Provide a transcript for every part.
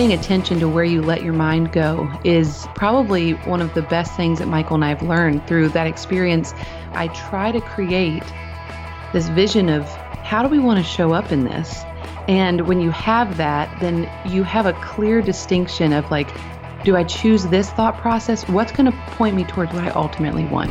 paying attention to where you let your mind go is probably one of the best things that Michael and I have learned through that experience. I try to create this vision of how do we want to show up in this? And when you have that, then you have a clear distinction of like, do I choose this thought process? What's going to point me towards what I ultimately want?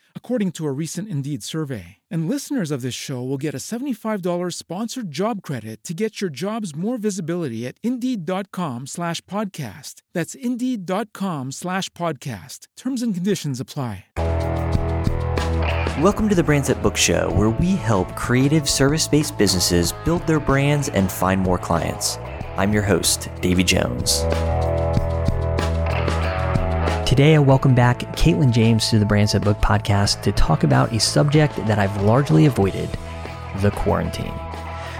according to a recent Indeed survey. And listeners of this show will get a $75 sponsored job credit to get your jobs more visibility at Indeed.com slash podcast. That's Indeed.com slash podcast. Terms and conditions apply. Welcome to the Brands Book Show, where we help creative service based businesses build their brands and find more clients. I'm your host, Davey Jones. Today, I welcome back Katelyn James to the Brands That Book podcast to talk about a subject that I've largely avoided the quarantine.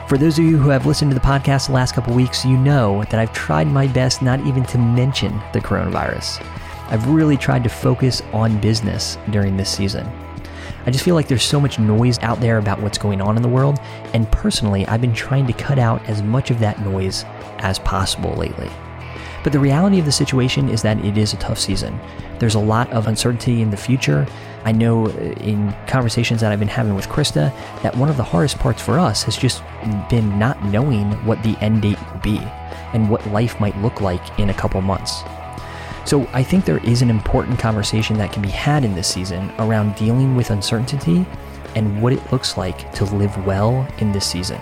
For those of you who have listened to the podcast the last couple weeks, you know that I've tried my best not even to mention the coronavirus. I've really tried to focus on business during this season. I just feel like there's so much noise out there about what's going on in the world, and personally, I've been trying to cut out as much of that noise as possible lately. But the reality of the situation is that it is a tough season. There's a lot of uncertainty in the future. I know uh, in conversations that I've been having with Krista that one of the hardest parts for us has just been not knowing what the end date will be and what life might look like in a couple months. So I think there is an important conversation that can be had in this season around dealing with uncertainty and what it looks like to live well in this season.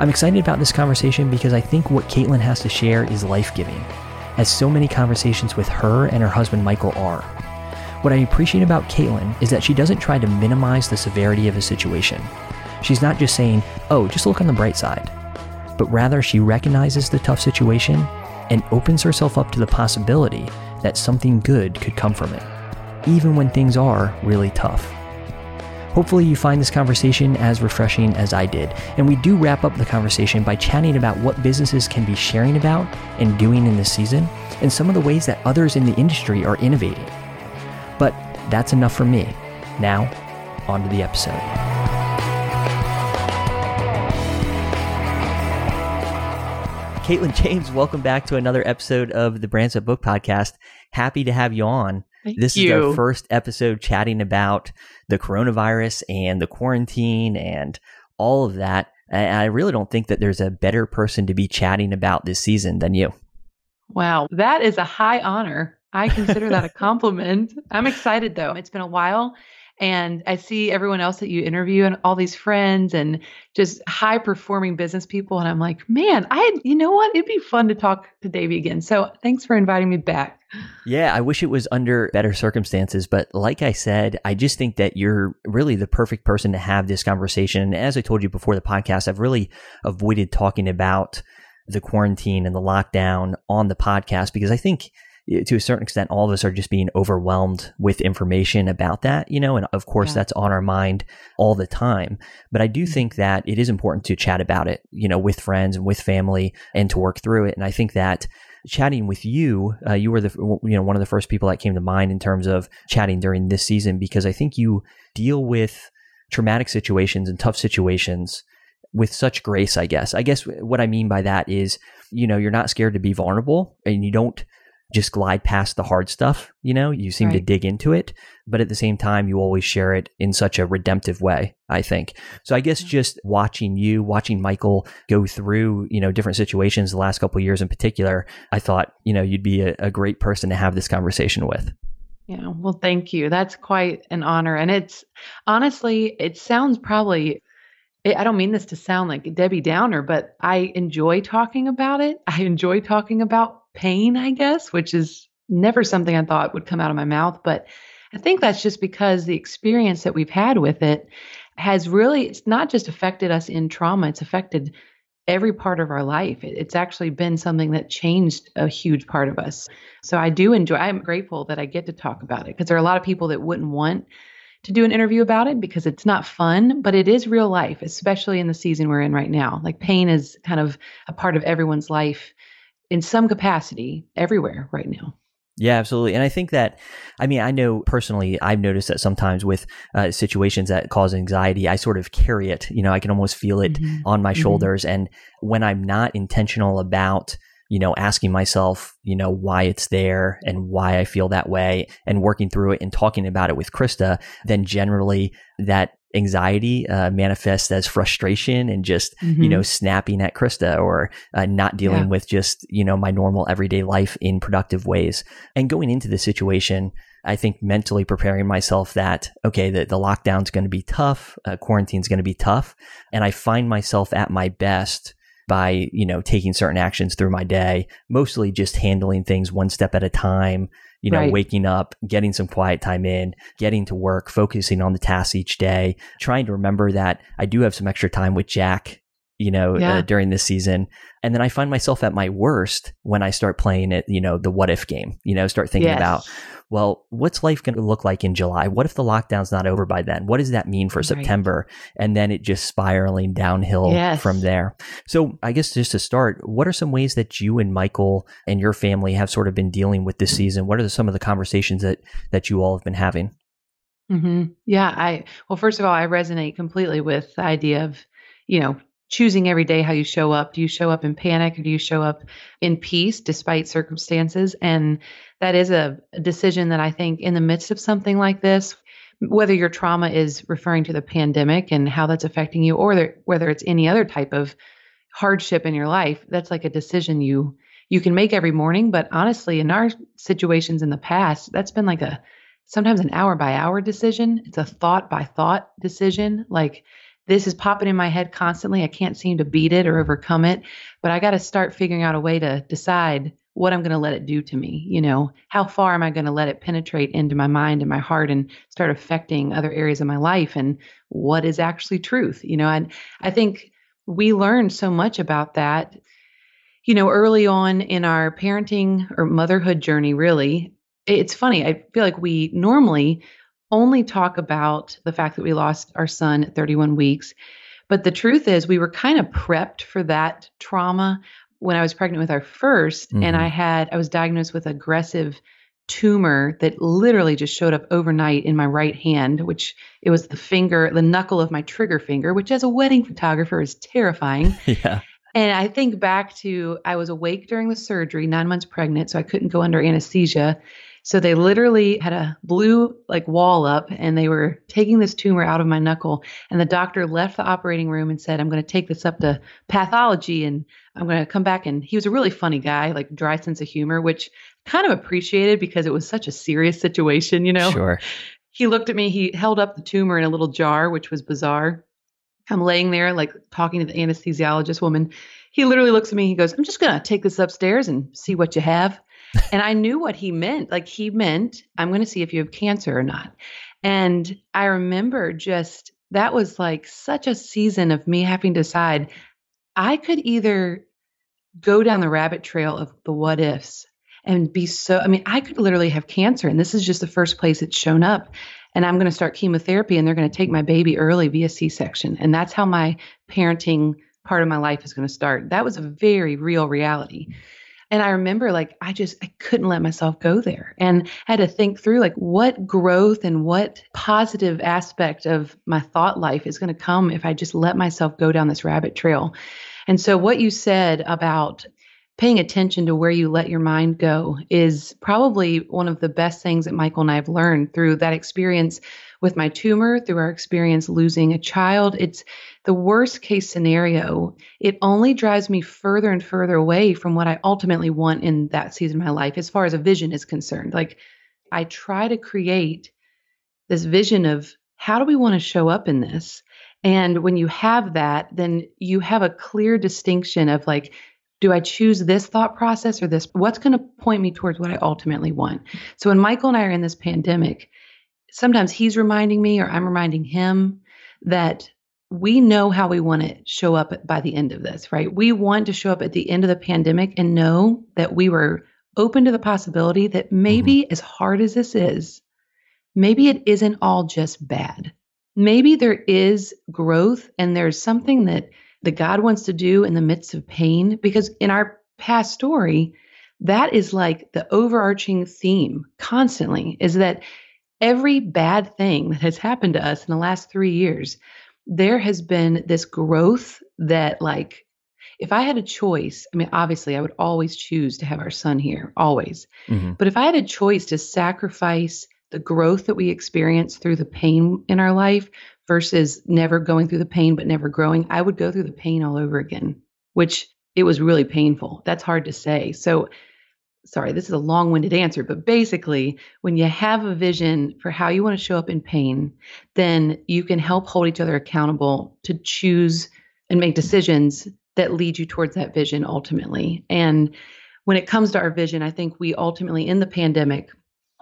I'm excited about this conversation because I think what Katelyn has to share is life giving, as so many conversations with her and her husband Michael are. What I appreciate about Katelyn is that she doesn't try to minimize the severity of a situation. She's not just saying, oh, just look on the bright side, but rather she recognizes the tough situation and opens herself up to the possibility that something good could come from it, even when things are really tough. Hopefully, you find this conversation as refreshing as I did, and we do wrap up the conversation by chatting about what businesses can be sharing about and doing in this season, and some of the ways that others in the industry are innovating. But that's enough for me. Now, on to the episode. Katelyn James, welcome back to another episode of the Brands That Book podcast. Happy to have you on. Thank this you. is our first episode chatting about the coronavirus and the quarantine and all of that. And I really don't think that there's a better person to be chatting about this season than you. Wow, that is a high honor. I consider that a compliment. I'm excited though. It's been a while and I see everyone else that you interview and all these friends and just high performing business people and I'm like, "Man, I you know what? It'd be fun to talk to Davey again." So, thanks for inviting me back. Yeah, I wish it was under better circumstances, but like I said, I just think that you're really the perfect person to have this conversation. And as I told you before the podcast, I've really avoided talking about the quarantine and the lockdown on the podcast because I think to a certain extent, all of us are just being overwhelmed with information about that, you know, and of course Yeah. that's on our mind all the time. But I do Mhm. think that it is important to chat about it, you know, with friends and with family and to work through it. And I think that chatting with you, uh, you were the, you know, one of the first people that came to mind in terms of chatting during this season because I think you deal with traumatic situations and tough situations with such grace, I guess. I guess what I mean by that is, you know, you're not scared to be vulnerable and you don't just glide past the hard stuff, you know, you seem to dig into it, but at the same time, you always share it in such a redemptive way, I think. So I guess just watching you, watching Michael go through, you know, different situations the last couple of years in particular, I thought, you know, you'd be a, a great person to have this conversation with. Yeah, well, thank you. That's quite an honor. And it's honestly, it sounds probably I don't mean this to sound like Debbie Downer, but I enjoy talking about it. I enjoy talking about pain, I guess, which is never something I thought would come out of my mouth. But I think that's just because the experience that we've had with it has really, it's not just affected us in trauma, it's affected every part of our life. It's actually been something that changed a huge part of us. So I do enjoy, I'm grateful that I get to talk about it because there are a lot of people that wouldn't want to do an interview about it because it's not fun, but it is real life, especially in the season we're in right now. Like pain is kind of a part of everyone's life in some capacity everywhere right now. Yeah, absolutely. And I think that, I mean, I know personally, I've noticed that sometimes with uh, situations that cause anxiety, I sort of carry it. You know, I can almost feel it mm-hmm. on my mm-hmm. shoulders. And when I'm not intentional about, you know, asking myself, you know, why it's there and why I feel that way and working through it and talking about it with Krista, then generally that anxiety uh, manifests as frustration and just mm-hmm. you know snapping at krista or uh, not dealing yeah. with just you know my normal everyday life in productive ways and going into the situation i think mentally preparing myself that okay the, the lockdown's going to be tough uh, quarantine's going to be tough and i find myself at my best by you know taking certain actions through my day mostly just handling things one step at a time you know, right. waking up, getting some quiet time in, getting to work, focusing on the tasks each day, trying to remember that I do have some extra time with Jack, you know, uh, yeah. uh, during this season. And then I find myself at my worst when I start playing it, you know, the what if game, you know, start thinking yes. about, well, what's life going to look like in July? What if the lockdown's not over by then? What does that mean for right. September? And then it just spiraling downhill yes. from there. So I guess just to start, what are some ways that you and Michael and your family have sort of been dealing with this season? What are some of the conversations that, that you all have been having? Mm-hmm. Yeah, I well, first of all, I resonate completely with the idea of, you know, choosing every day how you show up. Do you show up in panic or do you show up in peace despite circumstances? And that is a, decision that I think in the midst of something like this, whether your trauma is referring to the pandemic and how that's affecting you, or the, whether it's any other type of hardship in your life, that's like a decision you you can make every morning. But honestly, in our situations in the past, that's been like a sometimes an hour by hour decision. It's a thought by thought decision. Like this is popping in my head constantly. I can't seem to beat it or overcome it, but I got to start figuring out a way to decide what I'm going to let it do to me. You know, how far am I going to let it penetrate into my mind and my heart and start affecting other areas of my life and what is actually truth? You know, and I think we learned so much about that, you know, early on in our parenting or motherhood journey, really. It's funny. I feel like we normally only talk about the fact that we lost our son at 31 weeks. But the truth is, we were kind of prepped for that trauma when I was pregnant with our 1st mm-hmm. and I had I was diagnosed with aggressive tumor that literally just showed up overnight in my right hand, which it was the finger, the knuckle of my trigger finger, which as a wedding photographer is terrifying. yeah. And I think back to I was awake during the surgery, nine months pregnant, so I couldn't go under anesthesia. So they literally had a blue like wall up and they were taking this tumor out of my knuckle. And the doctor left the operating room and said, I'm going to take this up to pathology and I'm going to come back. And he was a really funny guy, like dry sense of humor, which kind of appreciated because it was such a serious situation, you know? Sure. He looked at me, he held up the tumor in a little jar, which was bizarre. I'm laying there, like talking to the anesthesiologist woman. He literally looks at me, he goes, I'm just going to take this upstairs and see what you have and I knew what he meant. Like he meant, I'm going to see if you have cancer or not. And I remember just that was like such a season of me having to decide I could either go down the rabbit trail of the what ifs and be so, I mean, I could literally have cancer. And this is just the first place it's shown up. And I'm going to start chemotherapy and they're going to take my baby early via C section. And that's how my parenting part of my life is going to start. That was a very real reality. And I remember like I just I couldn't let myself go there. And I had to think through like what growth and what positive aspect of my thought life is going to come if I just let myself go down this rabbit trail. And so what you said about paying attention to where you let your mind go is probably one of the best things that Michael and I have learned through that experience with my tumor, through our experience losing a child. It's the worst case scenario. It only drives me further and further away from what I ultimately want in that season of my life, as far as a vision is concerned. Like, I try to create this vision of how do we want to show up in this? And when you have that, then you have a clear distinction of like, do I choose this thought process or this? What's going to point me towards what I ultimately want? So when Michael and I are in this pandemic, sometimes he's reminding me or I'm reminding him that we know how we want to show up by the end of this, right? We want to show up at the end of the pandemic and know that we were open to the possibility that maybe mm-hmm. as hard as this is, maybe it isn't all just bad. Maybe there is growth and there's something that that God wants to do in the midst of pain because in our past story, that is like the overarching theme constantly is that every bad thing that has happened to us in the last 3 years, there has been this growth that like if I had a choice, I mean, obviously, I would always choose to have our son here, always. Mm-hmm. But if I had a choice to sacrifice the growth that we experience through the pain in our life versus never going through the pain but never growing, I would go through the pain all over again, which it was really painful. That's hard to say. So, sorry, this is a long winded answer, but basically, when you have a vision for how you want to show up in pain, then you can help hold each other accountable to choose and make decisions that lead you towards that vision ultimately. And when it comes to our vision, I think we ultimately, in the pandemic,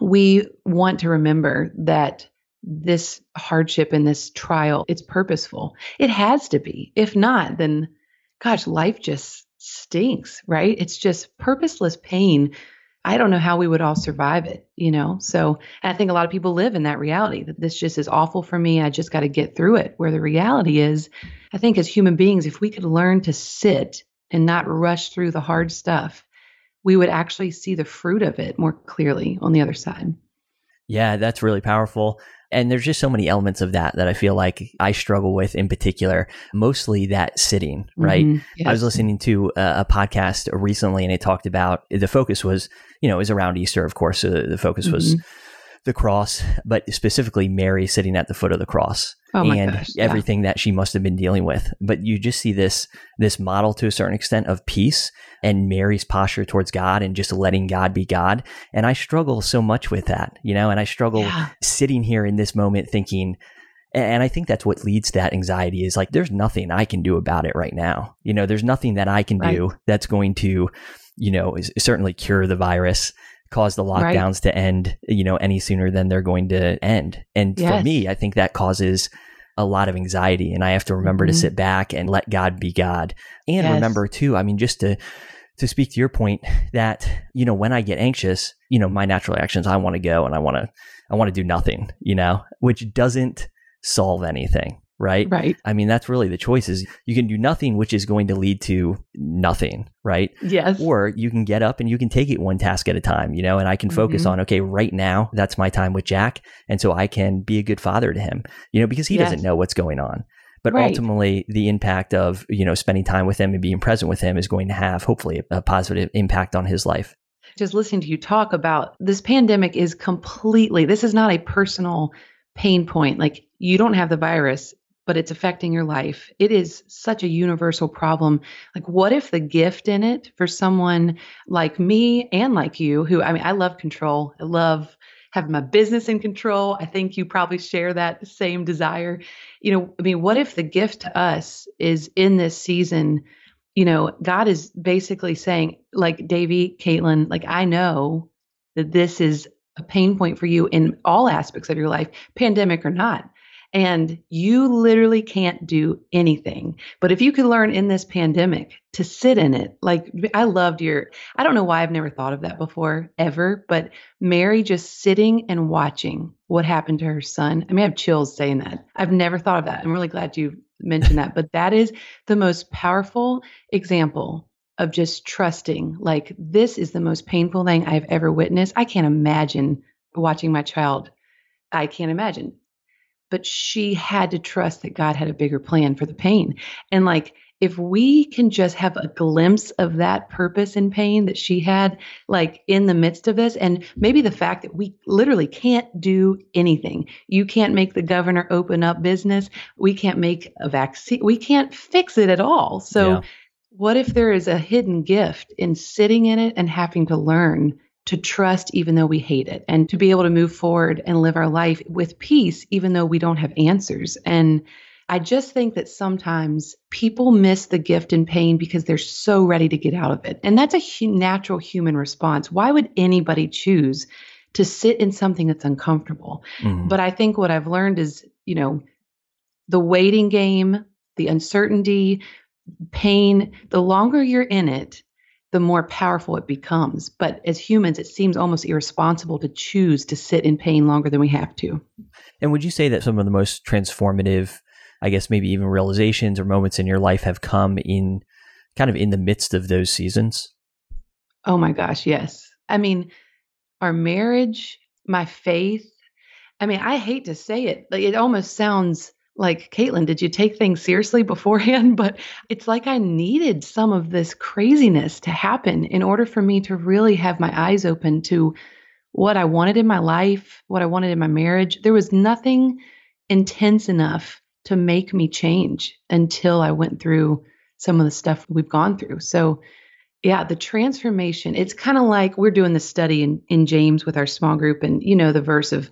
we want to remember that this hardship and this trial it's purposeful. It has to be. If not then gosh life just stinks right? It's just purposeless pain. I don't know how we would all survive it you know? So i think a lot of people live in that reality that this just is awful for me. I just got to get through it. Where the reality is i think as human beings if we could learn to sit and not rush through the hard stuff we would actually see the fruit of it more clearly on the other side. Yeah, that's really powerful. And there's just so many elements of that that I feel like I struggle with in particular, mostly that sitting, right? Mm-hmm, yes. I was listening to a, a, podcast recently and it talked about the focus was, you know, it was around Easter, of course. So the focus mm-hmm. was the cross, but specifically Mary sitting at the foot of the cross oh and gosh, yeah. everything that she must have been dealing with. But you just see this this model to a certain extent of peace and Mary's posture towards God and just letting God be God. And I struggle so much with that, you know, and I struggle yeah. sitting here in this moment thinking, and I think that's what leads to that anxiety is like, there's nothing I can do about it right now. You know, there's nothing that I can right. do that's going to, you know, certainly cure the virus cause the lockdowns right. to end, you know, any sooner than they're going to end. And yes. for me, I think that causes a lot of anxiety and I have to remember mm-hmm. to sit back and let God be God. And yes. remember too, I mean, just to, to speak to your point that, you know, when I get anxious, you know, my natural actions I want to go and I want to, I want to do nothing, you know, which doesn't solve anything right? Right. I mean, that's really the choice is you can do nothing, which is going to lead to nothing, right? Yes. Or you can get up and you can take it one task at a time, you know, and I can focus mm-hmm. on, okay, right now, that's my time with Jack. And so I can be a good father to him, you know, because he yes. doesn't know what's going on. But right. ultimately, the impact of, you know, spending time with him and being present with him is going to have hopefully a positive impact on his life just listening to you talk about this pandemic is completely this is not a personal pain point like you don't have the virus but it's affecting your life. It is such a universal problem. Like, what if the gift in it for someone like me and like you, who I mean, I love control, I love having my business in control. I think you probably share that same desire. You know, I mean, what if the gift to us is in this season? You know, God is basically saying, like, Davey, Katelyn, like, I know that this is a pain point for you in all aspects of your life, pandemic or not and you literally can't do anything. But if you could learn in this pandemic to sit in it, like I loved your, I don't know why I've never thought of that before ever, but Mary just sitting and watching what happened to her son. I mean, I have chills saying that. I've never thought of that. I'm really glad you mentioned that. But that is the most powerful example of just trusting like this is the most painful thing I've ever witnessed. I can't imagine watching my child. I can't imagine but she had to trust that God had a bigger plan for the pain. And like, if we can just have a glimpse of that purpose in pain that she had, like in the midst of this, and maybe the fact that we literally can't do anything. You can't make the governor open up business. We can't make a vaccine. We can't fix it at all. So, yeah. what if there is a hidden gift in sitting in it and having to learn to trust even though we hate it and to be able to move forward and live our life with peace even though we don't have answers and I just think that sometimes people miss the gift in pain because they're so ready to get out of it. And that's a hu- natural human response. Why would anybody choose to sit in something that's uncomfortable? Mm-hmm. But I think what I've learned is, you know, the waiting game, the uncertainty, pain, the longer you're in it, the more powerful it becomes. But as humans, it seems almost irresponsible to choose to sit in pain longer than we have to. And would you say that some of the most transformative, I guess maybe even realizations or moments in your life have come in kind of in the midst of those seasons? Oh my gosh, yes. I mean, our marriage, my faith. I mean, I hate to say it, like it almost sounds like, Katelyn, did you take things seriously beforehand? But it's like I needed some of this craziness to happen in order for me to really have my eyes open to what I wanted in my life, what I wanted in my marriage. There was nothing intense enough to make me change until I went through some of the stuff we've gone through. So, yeah, the transformation, it's kind of like we're doing the study in, in James with our small group, and you know, the verse of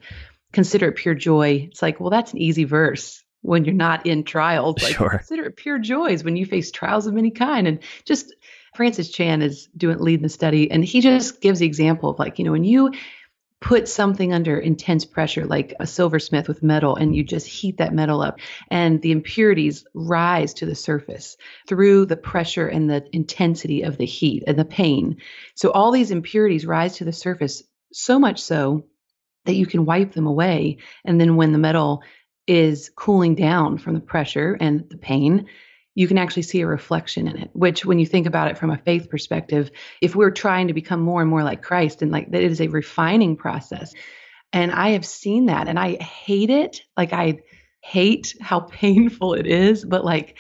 consider it pure joy. It's like, well, that's an easy verse when you're not in trials. Like sure. consider it pure joys when you face trials of any kind. And just Francis Chan is doing leading the study, and he just gives the example of like, you know, when you put something under intense pressure, like a silversmith with metal, and you just heat that metal up, and the impurities rise to the surface through the pressure and the intensity of the heat and the pain. So all these impurities rise to the surface so much so that you can wipe them away. And then when the metal is cooling down from the pressure and the pain, you can actually see a reflection in it. Which, when you think about it from a faith perspective, if we're trying to become more and more like Christ, and like that it is a refining process. And I have seen that and I hate it. Like, I hate how painful it is. But, like,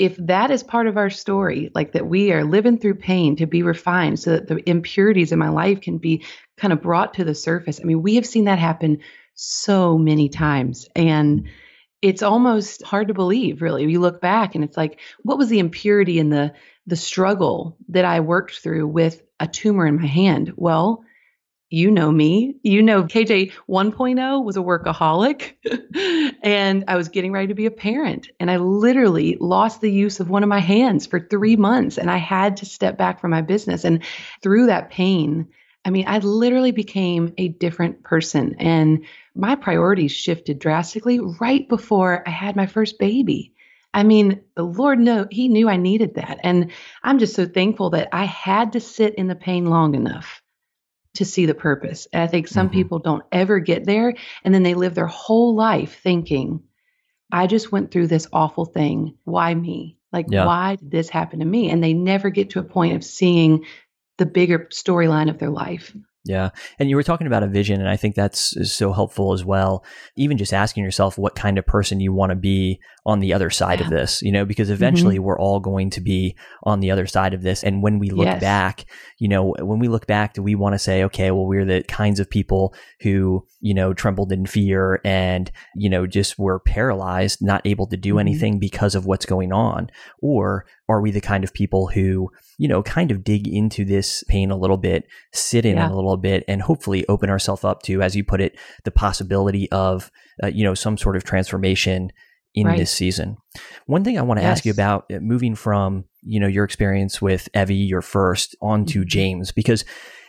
if that is part of our story, like that we are living through pain to be refined so that the impurities in my life can be kind of brought to the surface. I mean, we have seen that happen so many times. And it's almost hard to believe, really. You look back and it's like, what was the impurity and the the struggle that I worked through with a tumor in my hand? Well, you know me. You know KJ 1.0 was a workaholic and I was getting ready to be a parent and I literally lost the use of one of my hands for 3 months and I had to step back from my business and through that pain I mean, I literally became a different person and my priorities shifted drastically right before I had my first baby. I mean, the Lord knew He knew I needed that. And I'm just so thankful that I had to sit in the pain long enough to see the purpose. And I think some mm-hmm. people don't ever get there. And then they live their whole life thinking, I just went through this awful thing. Why me? Like, yeah. why did this happen to me? And they never get to a point of seeing the bigger storyline of their life. Yeah. And you were talking about a vision, and I think that's so helpful as well. Even just asking yourself what kind of person you want to be on the other side yeah. of this, you know, because mm-hmm. eventually mm-hmm. we're all going to be on the other side of this. And when we look yes. back, you know, when we look back, do we want to say, okay, well, we're the kinds of people who, you know, trembled in fear and, you know, just were paralyzed, not able to do mm-hmm. anything because of what's going on? Or are we the kind of people who, you know, kind of dig into this pain a little bit, sit in yeah. a little bit, and hopefully open ourselves up to, as you put it, the possibility of, uh, you know, some sort of transformation in right. this season. One thing I want to yes. ask you about uh, moving from, you know, your experience with Evie, your first, onto mm-hmm. James, because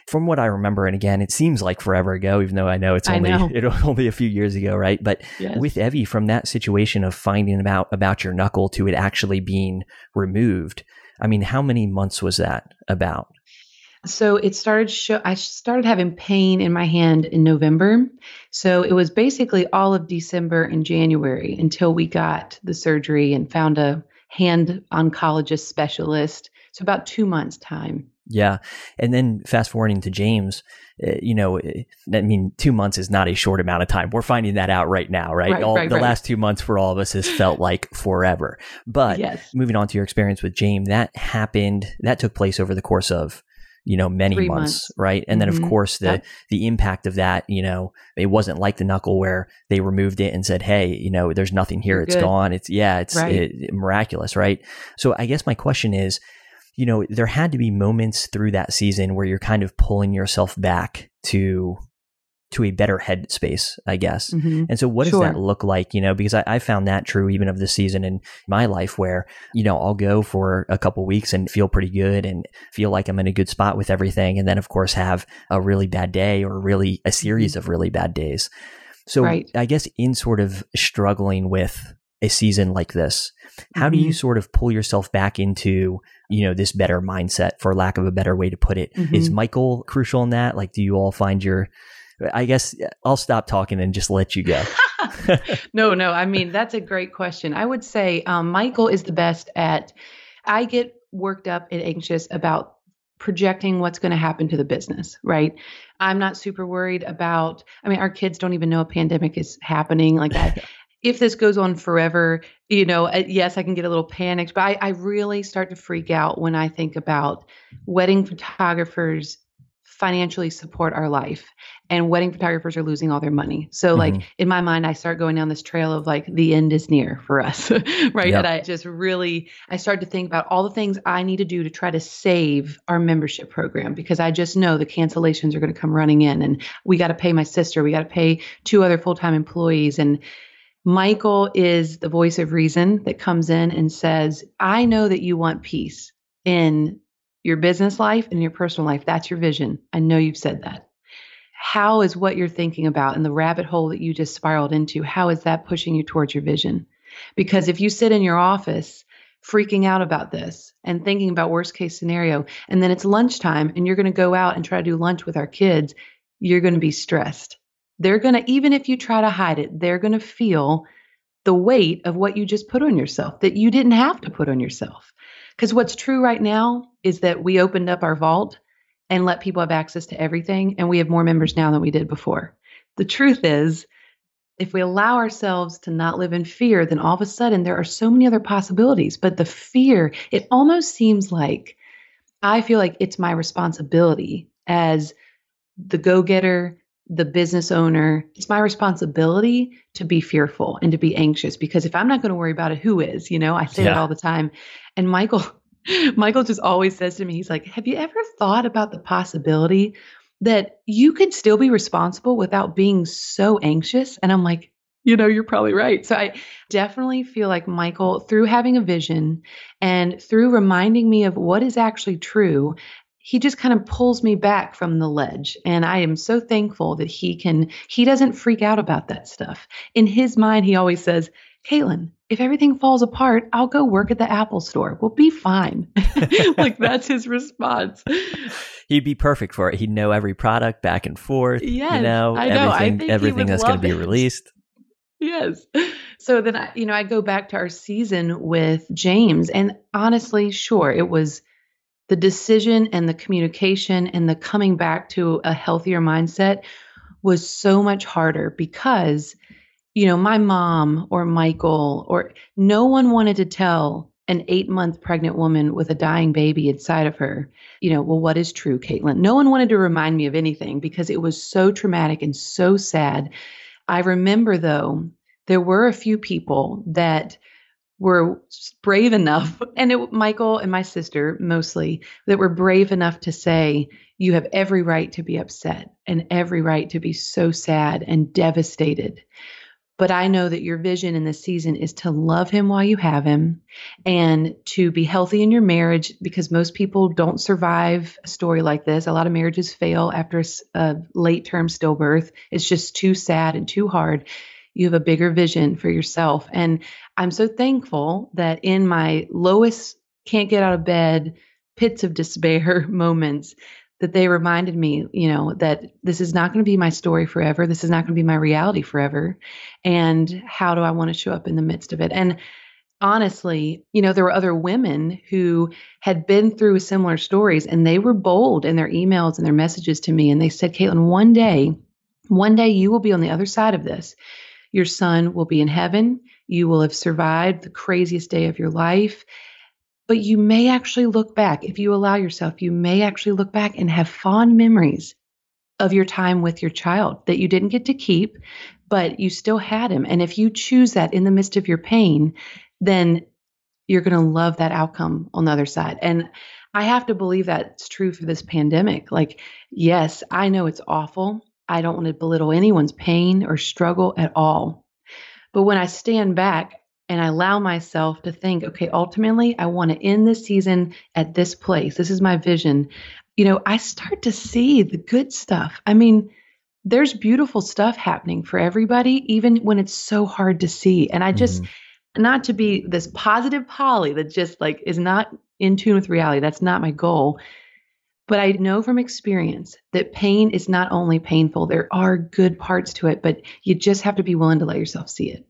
from what I remember, and again, it seems like forever ago, even though I know it's only know. it only a few years ago, right? But yes. with Evie, from that situation of finding out about your knuckle to it actually being removed, I mean, how many months was that about? So it started show I started having pain in my hand in November. So it was basically all of December and January until we got the surgery and found a hand oncologist specialist. So about 2 months time. Yeah. And then fast forwarding to James, uh, you know, eh, I mean, two months is not a short amount of time. We're finding that out right now, right? right, all, right the right. last two months for all of us has felt like forever. But yes. moving on to your experience with James, that happened, that took place over the course of you know many months, months, right and mm-hmm. then of mm-hmm. course the yep. the impact of that you know it wasn't like the knuckle where they removed it and said hey you know there's nothing here You're it's good. gone it's yeah it's right. it, miraculous right so i guess my question is you know, there had to be moments through that season where you're kind of pulling yourself back to to a better headspace, I guess. Mhm. And so, what does Sure. that look like? You know, because I, I found that true even of this season in my life, where you know I'll go for a couple weeks and feel pretty good and feel like I'm in a good spot with everything, and then of course have a really bad day or really a series of really bad days. So, Right. I guess in sort of struggling with a season like this, how do Mm-hmm. you sort of pull yourself back into you know this better mindset, for lack of a better way to put it? Is Mhm. Michael crucial in that? Like, do you all find your I guess I'll stop talking and just let you go. no, no. I mean, that's a great question. I would say um, Michael is the best at, I get worked up and anxious about projecting what's going to happen to the business, right? I'm not super worried about, I mean, our kids don't even know a pandemic is happening. Like, I, if this goes on forever, you know, uh, yes, I can get a little panicked, but I, I really start to freak out when I think about wedding photographers financially support our life and wedding photographers are losing all their money. So like Mhm. in my mind I start going down this trail of like the end is near for us, right? Yep. And I just really I start to think about all the things I need to do to try to save our membership program because I just know the cancellations are going to come running in and we got to pay my sister, we got to pay two other full-time employees and Michael is the voice of reason that comes in and says, I know that you want peace in your business life and your personal life. That's your vision. I know you've said that. How is what you're thinking about and the rabbit hole that you just spiraled into, how is that pushing you towards your vision? Because if you sit in your office freaking out about this and thinking about worst case scenario, and then it's lunchtime and you're going to go out and try to do lunch with our kids, you're going to be stressed. They're going to, even if you try to hide it, they're going to feel the weight of what you just put on yourself that you didn't have to put on yourself. Because what's true right now is that we opened up our vault and let people have access to everything, and we have more members now than we did before. The truth is, if we allow ourselves to not live in fear, then all of a sudden there are so many other possibilities. But the fear, it almost seems like I feel like it's my responsibility as the go getter, the business owner. It's my responsibility to be fearful and to be anxious because if I'm not going to worry about it, who is? You know, I say that Yeah. all the time. And Michael, Michael just always says to me, he's like, Have you ever thought about the possibility that you could still be responsible without being so anxious? And I'm like, you know, you're probably right. So I definitely feel like Michael, through having a vision and through reminding me of what is actually true, he just kind of pulls me back from the ledge. And I am so thankful that he can, he doesn't freak out about that stuff. In his mind, he always says, Katelyn, if everything falls apart, I'll go work at the Apple store. We'll be fine. like that's his response. He'd be perfect for it. He'd know every product back and forth. you know, I know. I everything, think he everything that's going to be released. Yes. So then I, you know, I go back to our season with James and honestly, sure, it was the decision and the communication and the coming back to a healthier mindset was so much harder because you know, my mom or Michael or no one wanted to tell an 8-month pregnant woman with a dying baby inside of her, you know, well what is true, Katelyn? No one wanted to remind me of anything because it was so traumatic and so sad. I remember though, there were a few people that were brave enough, and it, Michael and my sister mostly, that were brave enough to say, You have every right to be upset and every right to be so sad and devastated. But I know that your vision in this season is to love him while you have him and to be healthy in your marriage because most people don't survive a story like this. A lot of marriages fail after a late term stillbirth. It's just too sad and too hard. You have a bigger vision for yourself. And I'm so thankful that in my lowest, can't get out of bed, pits of despair moments, that they reminded me, you know, that this is not going to be my story forever. This is not going to be my reality forever. And how do I want to show up in the midst of it? And honestly, you know, there were other women who had been through similar stories and they were bold in their emails and their messages to me. And they said, Katelyn, one day, one day you will be on the other side of this. Your son will be in heaven. You will have survived the craziest day of your life. But you may actually look back, if you allow yourself, you may actually look back and have fond memories of your time with your child that you didn't get to keep, but you still had him. And if you choose that in the midst of your pain, then you're going to love that outcome on the other side. And I have to believe that's true for this pandemic. Like, yes, I know it's awful. I don't want to belittle anyone's pain or struggle at all. But when I stand back and I allow myself to think, okay, ultimately, I want to end this season at this place. This is my vision. You know, I start to see the good stuff. I mean, there's beautiful stuff happening for everybody, even when it's so hard to see. And I just, mm-hmm. not to be this positive Polly that just like is not in tune with reality. That's not my goal. But I know from experience that pain is not only painful, there are good parts to it, but you just have to be willing to let yourself see it.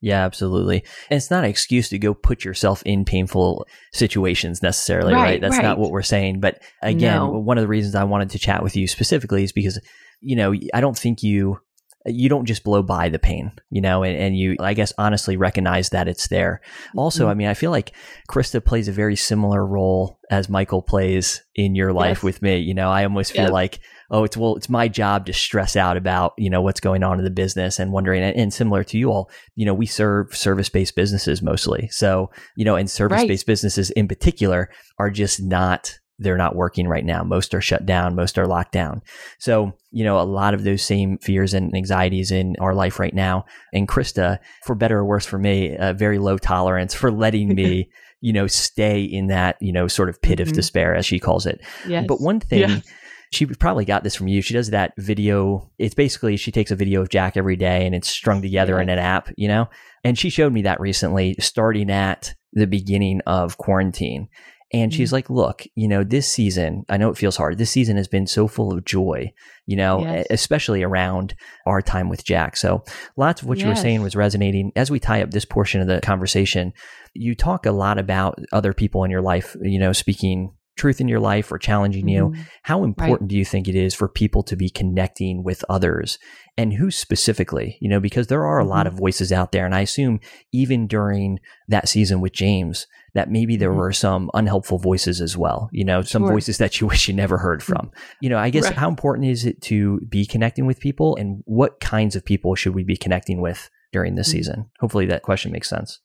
Yeah, absolutely. And it's not an excuse to go put yourself in painful situations necessarily, right? right? That's right. not what we're saying. But again, no. one of the reasons I wanted to chat with you specifically is because, you know, I don't think you you don't just blow by the pain, you know, and, and you, I guess, honestly recognize that it's there. Also, mm-hmm. I mean, I feel like Krista plays a very similar role as Michael plays in your life yes. with me. You know, I almost feel yep. like, oh, it's, well, it's my job to stress out about, you know, what's going on in the business and wondering, and, and similar to you all, you know, we serve service based businesses mostly. So, you know, and service based right. businesses in particular are just not they're not working right now. Most are shut down, most are locked down. So, you know, a lot of those same fears and anxieties in our life right now. And Krista, for better or worse for me, a very low tolerance for letting me, you know, stay in that, you know, sort of pit mm-hmm. of despair, as she calls it. Yes. But one thing, yes. she probably got this from you. She does that video. It's basically she takes a video of Jack every day and it's strung together yes. in an app, you know? And she showed me that recently, starting at the beginning of quarantine. And she's mm-hmm. like, look, you know, this season, I know it feels hard. This season has been so full of joy, you know, yes. especially around our time with Jack. So lots of what yes. you were saying was resonating. As we tie up this portion of the conversation, you talk a lot about other people in your life, you know, speaking truth in your life or challenging mm-hmm. you. How important right. do you think it is for people to be connecting with others and who specifically, you know, because there are a lot mm-hmm. of voices out there. And I assume even during that season with James, that maybe there mm-hmm. were some unhelpful voices as well, you know, some sure. voices that you wish you never heard from. You know, I guess right. how important is it to be connecting with people and what kinds of people should we be connecting with during this mm-hmm. season? Hopefully that question makes sense.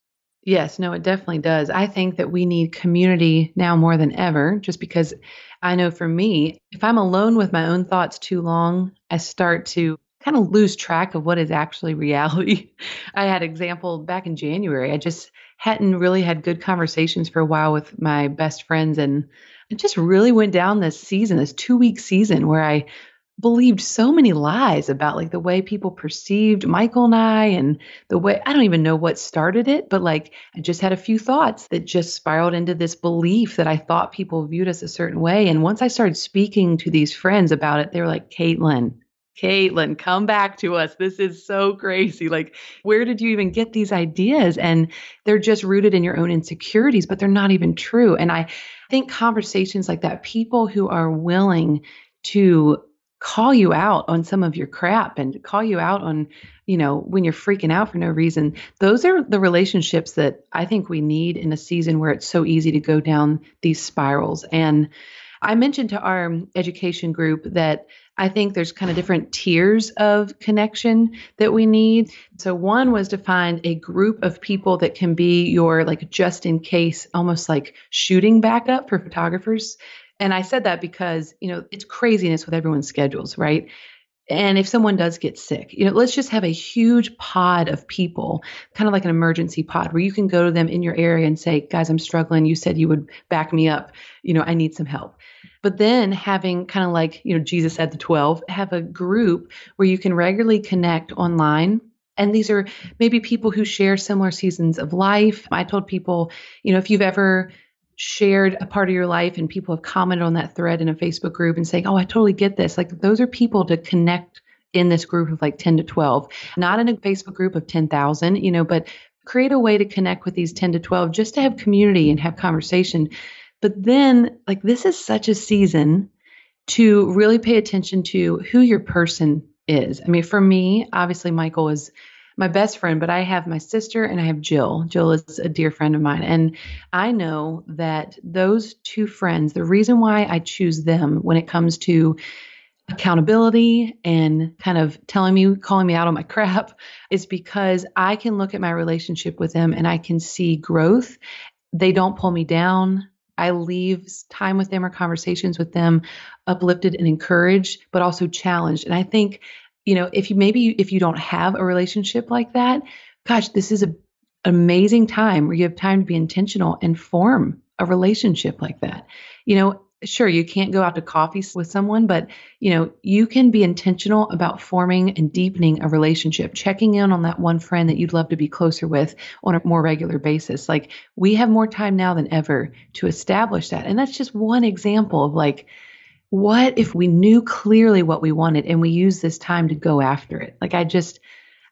Yes, no, it definitely does. I think that we need community now more than ever, just because I know for me, if I'm alone with my own thoughts too long, I start to kind of lose track of what is actually reality. I had example back in January. I just hadn't really had good conversations for a while with my best friends and I just really went down this season, this 2-week season where I believed so many lies about like the way people perceived Michael and I and the way I don't even know what started it, but like I just had a few thoughts that just spiraled into this belief that I thought people viewed us a certain way. And once I started speaking to these friends about it, they were like, Katelyn, Katelyn, come back to us. This is so crazy. Like, where did you even get these ideas? And they're just rooted in your own insecurities, but they're not even true. And I think conversations like that, people who are willing to call you out on some of your crap and call you out on, you know, when you're freaking out for no reason, those are the relationships that I think we need in a season where it's so easy to go down these spirals. And I mentioned to our education group that I think there's kind of different tiers of connection that we need. So one was to find a group of people that can be your like just in case almost like shooting backup for photographers. And I said that because, you know, it's craziness with everyone's schedules, right? And if someone does get sick, you know, let's just have a huge pod of people, kind of like an emergency pod where you can go to them in your area and say, guys, I'm struggling. You said you would back me up. You know, I need some help. But then having kind of like, you know, Jesus said the 12, have a group where you can regularly connect online and these are maybe people who share similar seasons of life. I told people, you know, if you've ever shared a part of your life and people have commented on that thread in a Facebook group and saying, Oh, I totally get this. Like those are people to connect in this group of like 10 to 12, not in a Facebook group of 10,000, you know, but create a way to connect with these 10 to 12 just to have community and have conversation. But then, like, this is such a season to really pay attention to who your person is. I mean, for me, obviously, Michael is my best friend, but I have my sister and I have Jill. Jill is a dear friend of mine. And I know that those two friends, the reason why I choose them when it comes to accountability and kind of telling me, calling me out on my crap, is because I can look at my relationship with them and I can see growth. They don't pull me down. I leave time with them or conversations with them uplifted and encouraged, but also challenged. And I think, you know, if you maybe if you don't have a relationship like that, gosh, this is a, amazing time where you have time to be intentional and form a relationship like that. You know, sure you can't go out to coffee with someone but you know you can be intentional about forming and deepening a relationship checking in on that one friend that you'd love to be closer with on a more regular basis like we have more time now than ever to establish that and that's just one example of like what if we knew clearly what we wanted and we use this time to go after it? Like i just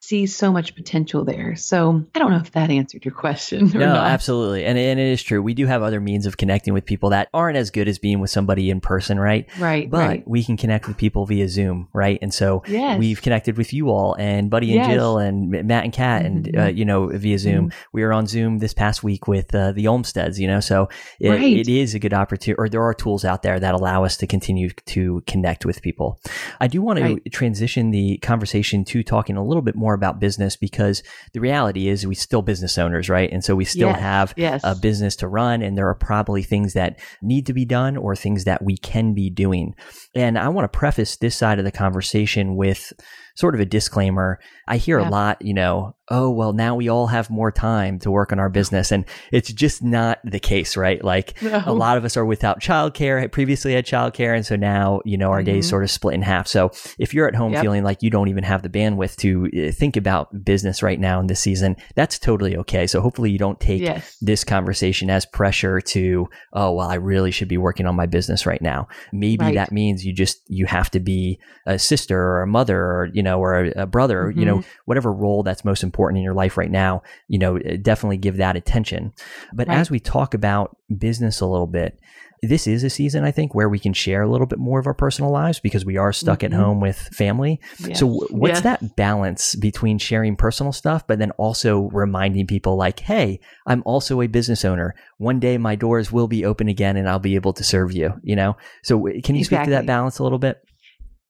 see so much potential there. So I don't know if that answered your question. no, not. absolutely. And, and it is true. We do have other means of connecting with people that aren't as good as being with somebody in person, right? Right. But right. we can connect with people via Zoom, right? And so yes. we've connected with you all and Buddy and yes. Jill and Matt and Kat mm-hmm. and, uh, you know, via Zoom. Mm-hmm. We were on Zoom this past week with uh, the Olmsteads, you know, so it, right. it is a good opportunity, or there are tools out there that allow us to continue to connect with people. I do want to transition the conversation to talking a little bit more about business because because the reality is we still business owners, right? And so we still yes, have yes. a business to run and there are probably things that need to be done or things that we can be doing. And I want to preface this side of the conversation with sort of a disclaimer. I hear yeah. a lot, you know, oh, well, now we all have more time to work on our business. And it's just not the case, right? Like no. a lot of us are without childcare, had previously had childcare. And so now, you know, our mm-hmm. days sort of split in half. So if you're at home yep. feeling like you don't even have the bandwidth to uh, think about business right now in this season, that's totally okay. So hopefully you don't take yes. this conversation as pressure to, oh, well, I really should be working on my business right now. Maybe right. that means you just, you have to be a sister or a mother or, you know, or a, a brother, mm-hmm. you know, mm-hmm. whatever role that's most important in your life right now, you know, definitely give that attention. But right. as we talk about business a little bit, this is a season, I think, where we can share a little bit more of our personal lives because we are stuck mm-hmm. at home with family. Yes. So, what's yes. that balance between sharing personal stuff, but then also reminding people, like, hey, I'm also a business owner. One day my doors will be open again and I'll be able to serve you, you know? So, can you exactly. speak to that balance a little bit?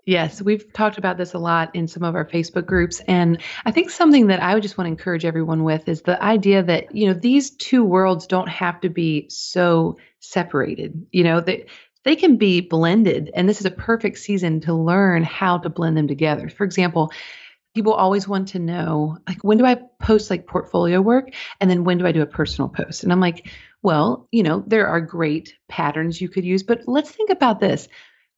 Yes, we've talked about this a lot in some of our Facebook groups. And I think something that I would just want to encourage everyone with is the idea that, you know, these two worlds don't have to be so separated. You know, they, they can be blended. And this is a perfect season to learn how to blend them together. For example, people always want to know, like, when do I post like portfolio work? And then when do I do a personal post? And I'm like, well, you know, there are great patterns you could use, but let's think about this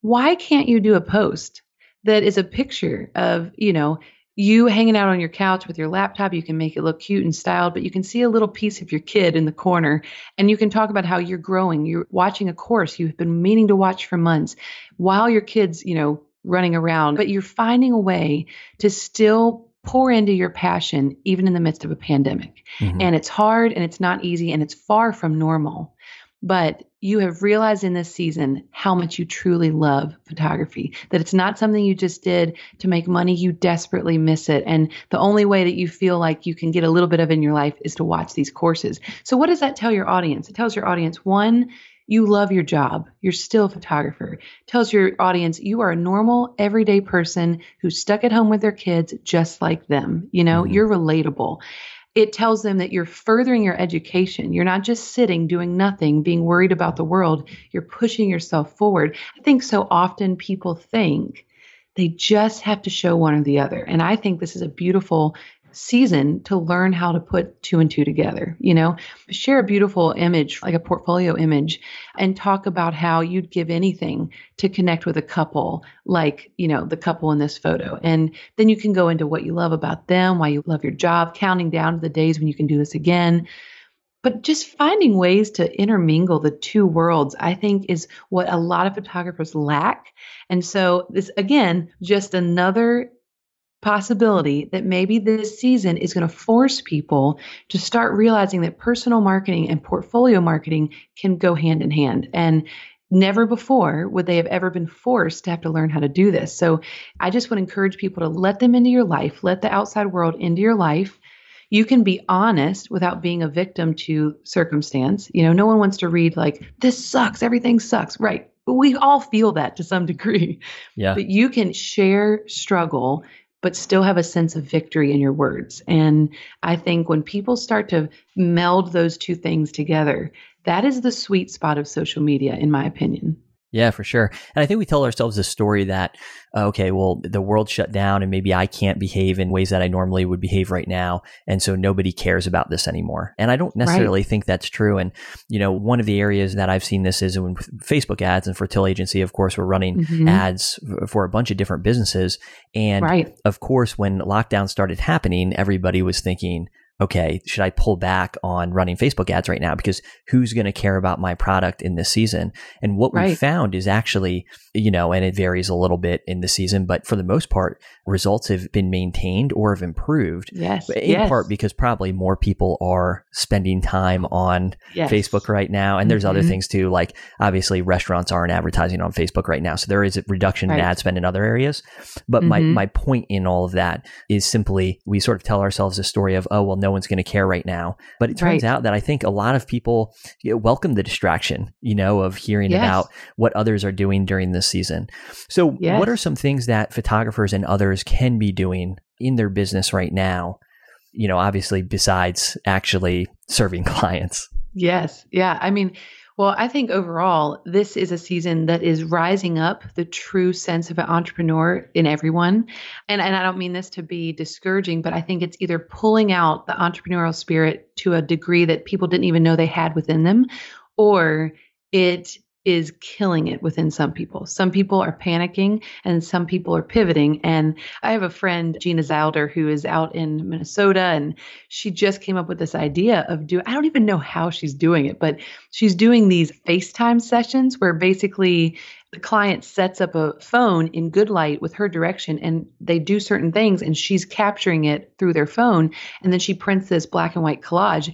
why can't you do a post that is a picture of, you know, you hanging out on your couch with your laptop, you can make it look cute and styled, but you can see a little piece of your kid in the corner and you can talk about how you're growing. You're watching a course you've been meaning to watch for months while your kids, you know, running around, but you're finding a way to still pour into your passion even in the midst of a pandemic. Mm-hmm. And it's hard and it's not easy and it's far from normal but you have realized in this season how much you truly love photography, that it's not something you just did to make money. You desperately miss it. And the only way that you feel like you can get a little bit of in your life is to watch these courses. So, what does that tell your audience? It tells your audience one, you love your job. You're still a photographer. It tells your audience you are a normal, everyday person who's stuck at home with their kids just like them. You know, mm-hmm. you're relatable it tells them that you're furthering your education. You're not just sitting doing nothing, being worried about the world. You're pushing yourself forward. I think so often people think they just have to show one or the other. And I think this is a beautiful season to learn how to put two and two together. You know, share a beautiful image, like a portfolio image, and talk about how you'd give anything to connect with a couple, like, you know, the couple in this photo. And then you can go into what you love about them, why you love your job, counting down to the days when you can do this again. But just finding ways to intermingle the two worlds, I think, is what a lot of photographers lack. And so, this again, just another possibility that maybe this season is going to force people to start realizing that personal marketing and portfolio marketing can go hand in hand. And never before would they have ever been forced to have to learn how to do this. So I just would encourage people to let them into your life, let the outside world into your life. You can be honest without being a victim to circumstance. You know, no one wants to read like, this sucks, everything sucks. Right. We all feel that to some degree. Yeah. But you can share struggle but still have a sense of victory in your words. And I think when people start to meld those two things together, that is the sweet spot of social media, in my opinion. Yeah, for sure. And I think we tell ourselves a story that, uh, okay, well, the world shut down and maybe I can't behave in ways that I normally would behave right now. And so nobody cares about this anymore. And I don't necessarily right. think that's true. And, you know, one of the areas that I've seen this is when Facebook ads and Fertility Agency, of course, we're running mm-hmm. ads for a bunch of different businesses. And right. of course, when lockdown started happening, everybody was thinking, okay, should I pull back on running Facebook ads right now? Because who's going to care about my product in this season? And what right. we found is actually, you know, and it varies a little bit in the season, but for the most part, results have been maintained or have improved. Yes. In yes. part because probably more people are spending time on yes. Facebook right now. And there's mm-hmm. other things too, like obviously restaurants aren't advertising on Facebook right now. So there is a reduction right. in ad spend in other areas. But mm-hmm. my, my point in all of that is simply we sort of tell ourselves a story of, oh, well, no one's going to care right now. But it turns right. out that I think a lot of people welcome the distraction, you know, of hearing yes. about what others are doing during this season. So, yes. what are some things that photographers and others can be doing in their business right now? You know, obviously, besides actually serving clients. Yes. Yeah. I mean, well, I think overall, this is a season that is rising up the true sense of an entrepreneur in everyone. And, and I don't mean this to be discouraging, but I think it's either pulling out the entrepreneurial spirit to a degree that people didn't even know they had within them, or it is killing it within some people. Some people are panicking and some people are pivoting. And I have a friend, Gina Zalder, who is out in Minnesota, and she just came up with this idea of do I don't even know how she's doing it, but she's doing these FaceTime sessions where basically the client sets up a phone in good light with her direction and they do certain things and she's capturing it through their phone and then she prints this black and white collage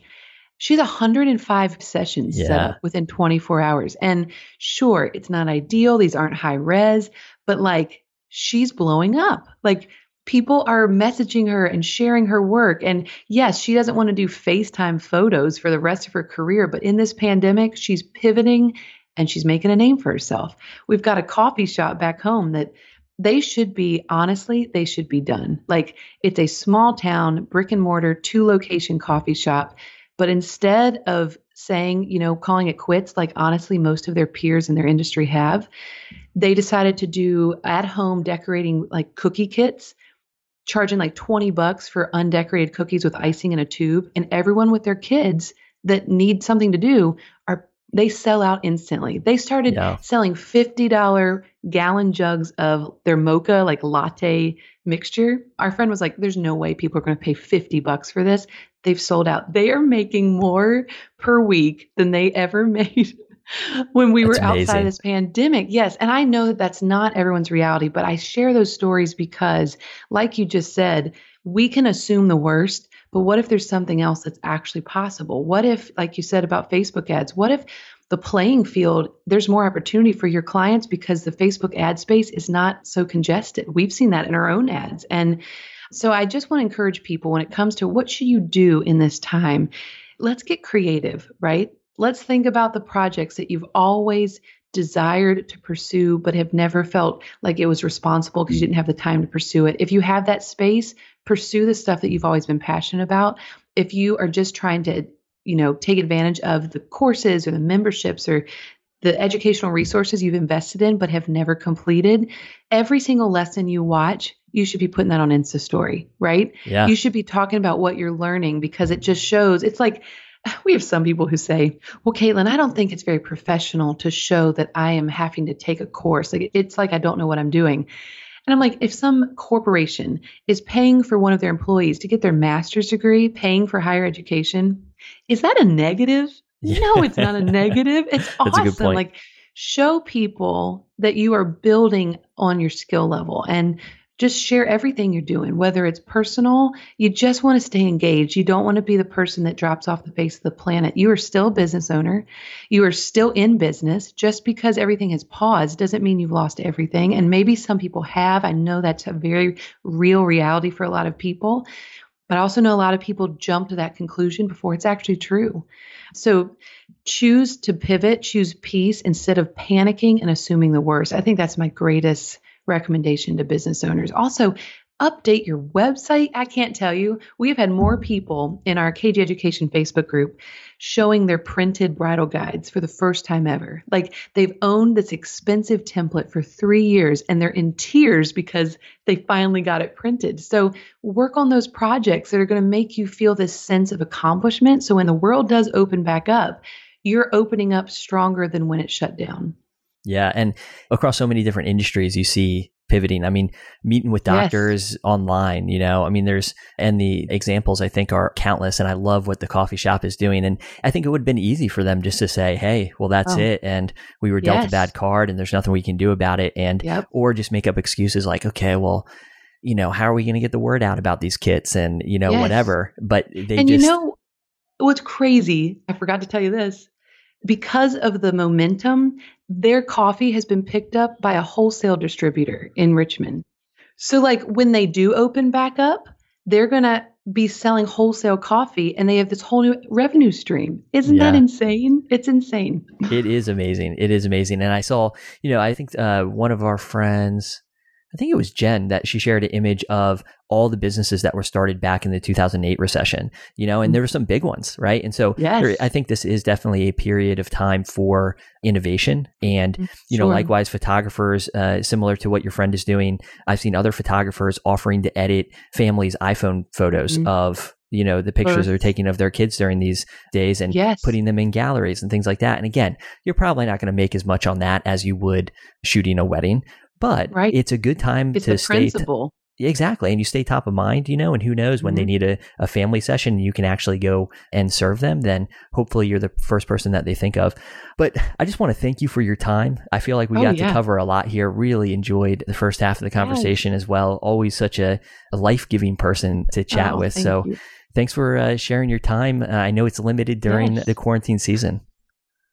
She's 105 sessions yeah. set up within 24 hours. And sure, it's not ideal. These aren't high res, but like she's blowing up. Like people are messaging her and sharing her work. And yes, she doesn't want to do FaceTime photos for the rest of her career, but in this pandemic, she's pivoting and she's making a name for herself. We've got a coffee shop back home that they should be honestly they should be done like it's a small town brick and mortar two location coffee shop but instead of saying, you know, calling it quits, like honestly, most of their peers in their industry have, they decided to do at home decorating like cookie kits, charging like 20 bucks for undecorated cookies with icing in a tube. And everyone with their kids that need something to do are they sell out instantly. They started yeah. selling $50 gallon jugs of their mocha, like latte mixture. Our friend was like, there's no way people are going to pay 50 bucks for this they've sold out. They are making more per week than they ever made when we that's were outside of this pandemic. Yes. And I know that that's not everyone's reality, but I share those stories because, like you just said, we can assume the worst. But what if there's something else that's actually possible? What if, like you said about Facebook ads, what if the playing field, there's more opportunity for your clients because the Facebook ad space is not so congested. We've seen that in our own ads. And so I just want to encourage people when it comes to what should you do in this time, let's get creative, right? Let's think about the projects that you've always desired to pursue but have never felt like it was responsible because you didn't have the time to pursue it. If you have that space, pursue the stuff that you've always been passionate about. If you are just trying to you know take advantage of the courses or the memberships or the educational resources you've invested in but have never completed, every single lesson you watch, you should be putting that on Insta story, right? Yeah. You should be talking about what you're learning because it just shows. It's like we have some people who say, "Well, Katelyn, I don't think it's very professional to show that I am having to take a course. Like it's like I don't know what I'm doing." And I'm like, if some corporation is paying for one of their employees to get their master's degree, paying for higher education, is that a negative? Yeah. No, it's not a negative. It's awesome. Like show people that you are building on your skill level and just share everything you're doing, whether it's personal, you just want to stay engaged. You don't want to be the person that drops off the face of the planet. You are still a business owner. You are still in business. Just because everything has paused doesn't mean you've lost everything. And maybe some people have. I know that's a very real reality for a lot of people. But I also know a lot of people jump to that conclusion before it's actually true. So choose to pivot, choose peace instead of panicking and assuming the worst. I think that's my greatest recommendation to business owners. Also, update your website. I can't tell you. We've had more people in our KJ Education Facebook group showing their printed bridal guides for the first time ever. Like they've owned this expensive template for three years and they're in tears because they finally got it printed. So work on those projects that are going to make you feel this sense of accomplishment. So when the world does open back up, you're opening up stronger than when it shut down. Yeah. And across so many different industries, you see pivoting. I mean, meeting with doctors yes. online, you know, I mean, there's, and the examples I think are countless. And I love what the coffee shop is doing. And I think it would have been easy for them just to say, hey, well, that's oh. it. And we were dealt yes. a bad card and there's nothing we can do about it. And, yep. or just make up excuses like, okay, well, you know, how are we going to get the word out about these kits and, you know, yes. whatever. But they and just, you know, what's crazy, I forgot to tell you this because of the momentum, their coffee has been picked up by a wholesale distributor in Richmond. So, like when they do open back up, they're going to be selling wholesale coffee and they have this whole new revenue stream. Isn't yeah. that insane? It's insane. It is amazing. It is amazing. And I saw, you know, I think uh, one of our friends, I think it was Jen that she shared an image of all the businesses that were started back in the 2008 recession, you know, and there were some big ones, right? And so yes. there, I think this is definitely a period of time for innovation. And, mm, you sure. know, likewise, photographers, uh, similar to what your friend is doing, I've seen other photographers offering to edit families' iPhone photos mm-hmm. of you know the pictures they're taking of their kids during these days and yes. putting them in galleries and things like that and again you're probably not going to make as much on that as you would shooting a wedding but right. it's a good time it's to stay. Principle. T- exactly. And you stay top of mind, you know, and who knows when mm-hmm. they need a, a family session, you can actually go and serve them. Then hopefully you're the first person that they think of. But I just want to thank you for your time. I feel like we oh, got yeah. to cover a lot here. Really enjoyed the first half of the conversation yes. as well. Always such a, a life giving person to chat oh, with. So you. thanks for uh, sharing your time. Uh, I know it's limited during yes. the quarantine season.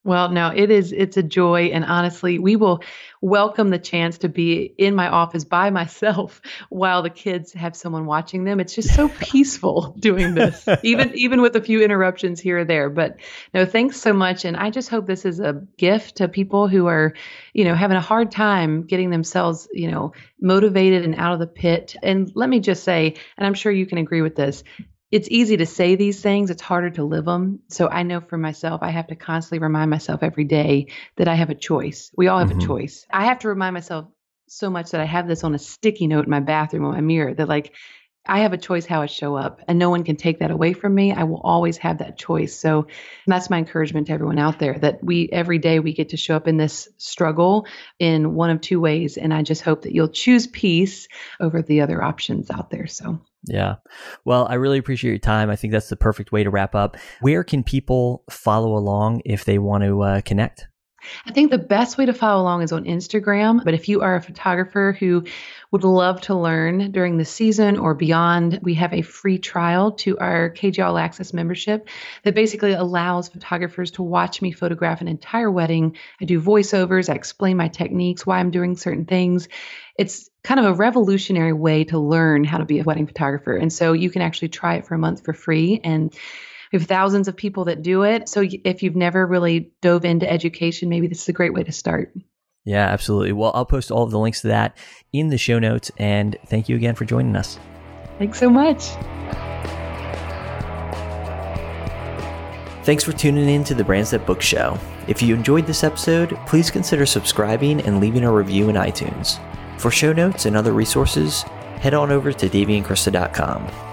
Well, no, it is. It's a joy. And honestly, we will welcome the chance to be in my office by myself while the kids have someone watching them. It's just so peaceful doing this, even, even with a few interruptions here or there. But no, thanks so much. And I just hope this is a gift to people who are, you know, having a hard time getting themselves, you know, motivated and out of the pit. And let me just say, and I'm sure you can agree with this, it's easy to say these things, it's harder to live them. So I know for myself, I have to constantly remind myself every day that I have a choice. We all have mm-hmm. a choice. I have to remind myself so much that I have this on a sticky note in my bathroom on my mirror that, like, I have a choice how I show up, and no one can take that away from me. I will always have that choice. So that's my encouragement to everyone out there that we every day we get to show up in this struggle in one of two ways. And I just hope that you'll choose peace over the other options out there. So yeah. Well, I really appreciate your time. I think that's the perfect way to wrap up. Where can people follow along if they want to uh, connect? I think the best way to follow along is on Instagram. But if you are a photographer who would love to learn during the season or beyond, we have a free trial to our KJ All Access membership that basically allows photographers to watch me photograph an entire wedding. I do voiceovers, I explain my techniques, why I'm doing certain things. It's kind of a revolutionary way to learn how to be a wedding photographer. And so you can actually try it for a month for free. And we have thousands of people that do it. So if you've never really dove into education, maybe this is a great way to start. Yeah, absolutely. Well, I'll post all of the links to that in the show notes. And thank you again for joining us. Thanks so much. Thanks for tuning in to the Brands That Book Show. If you enjoyed this episode, please consider subscribing and leaving a review in iTunes. For show notes and other resources, head on over to daveyandkrista.com.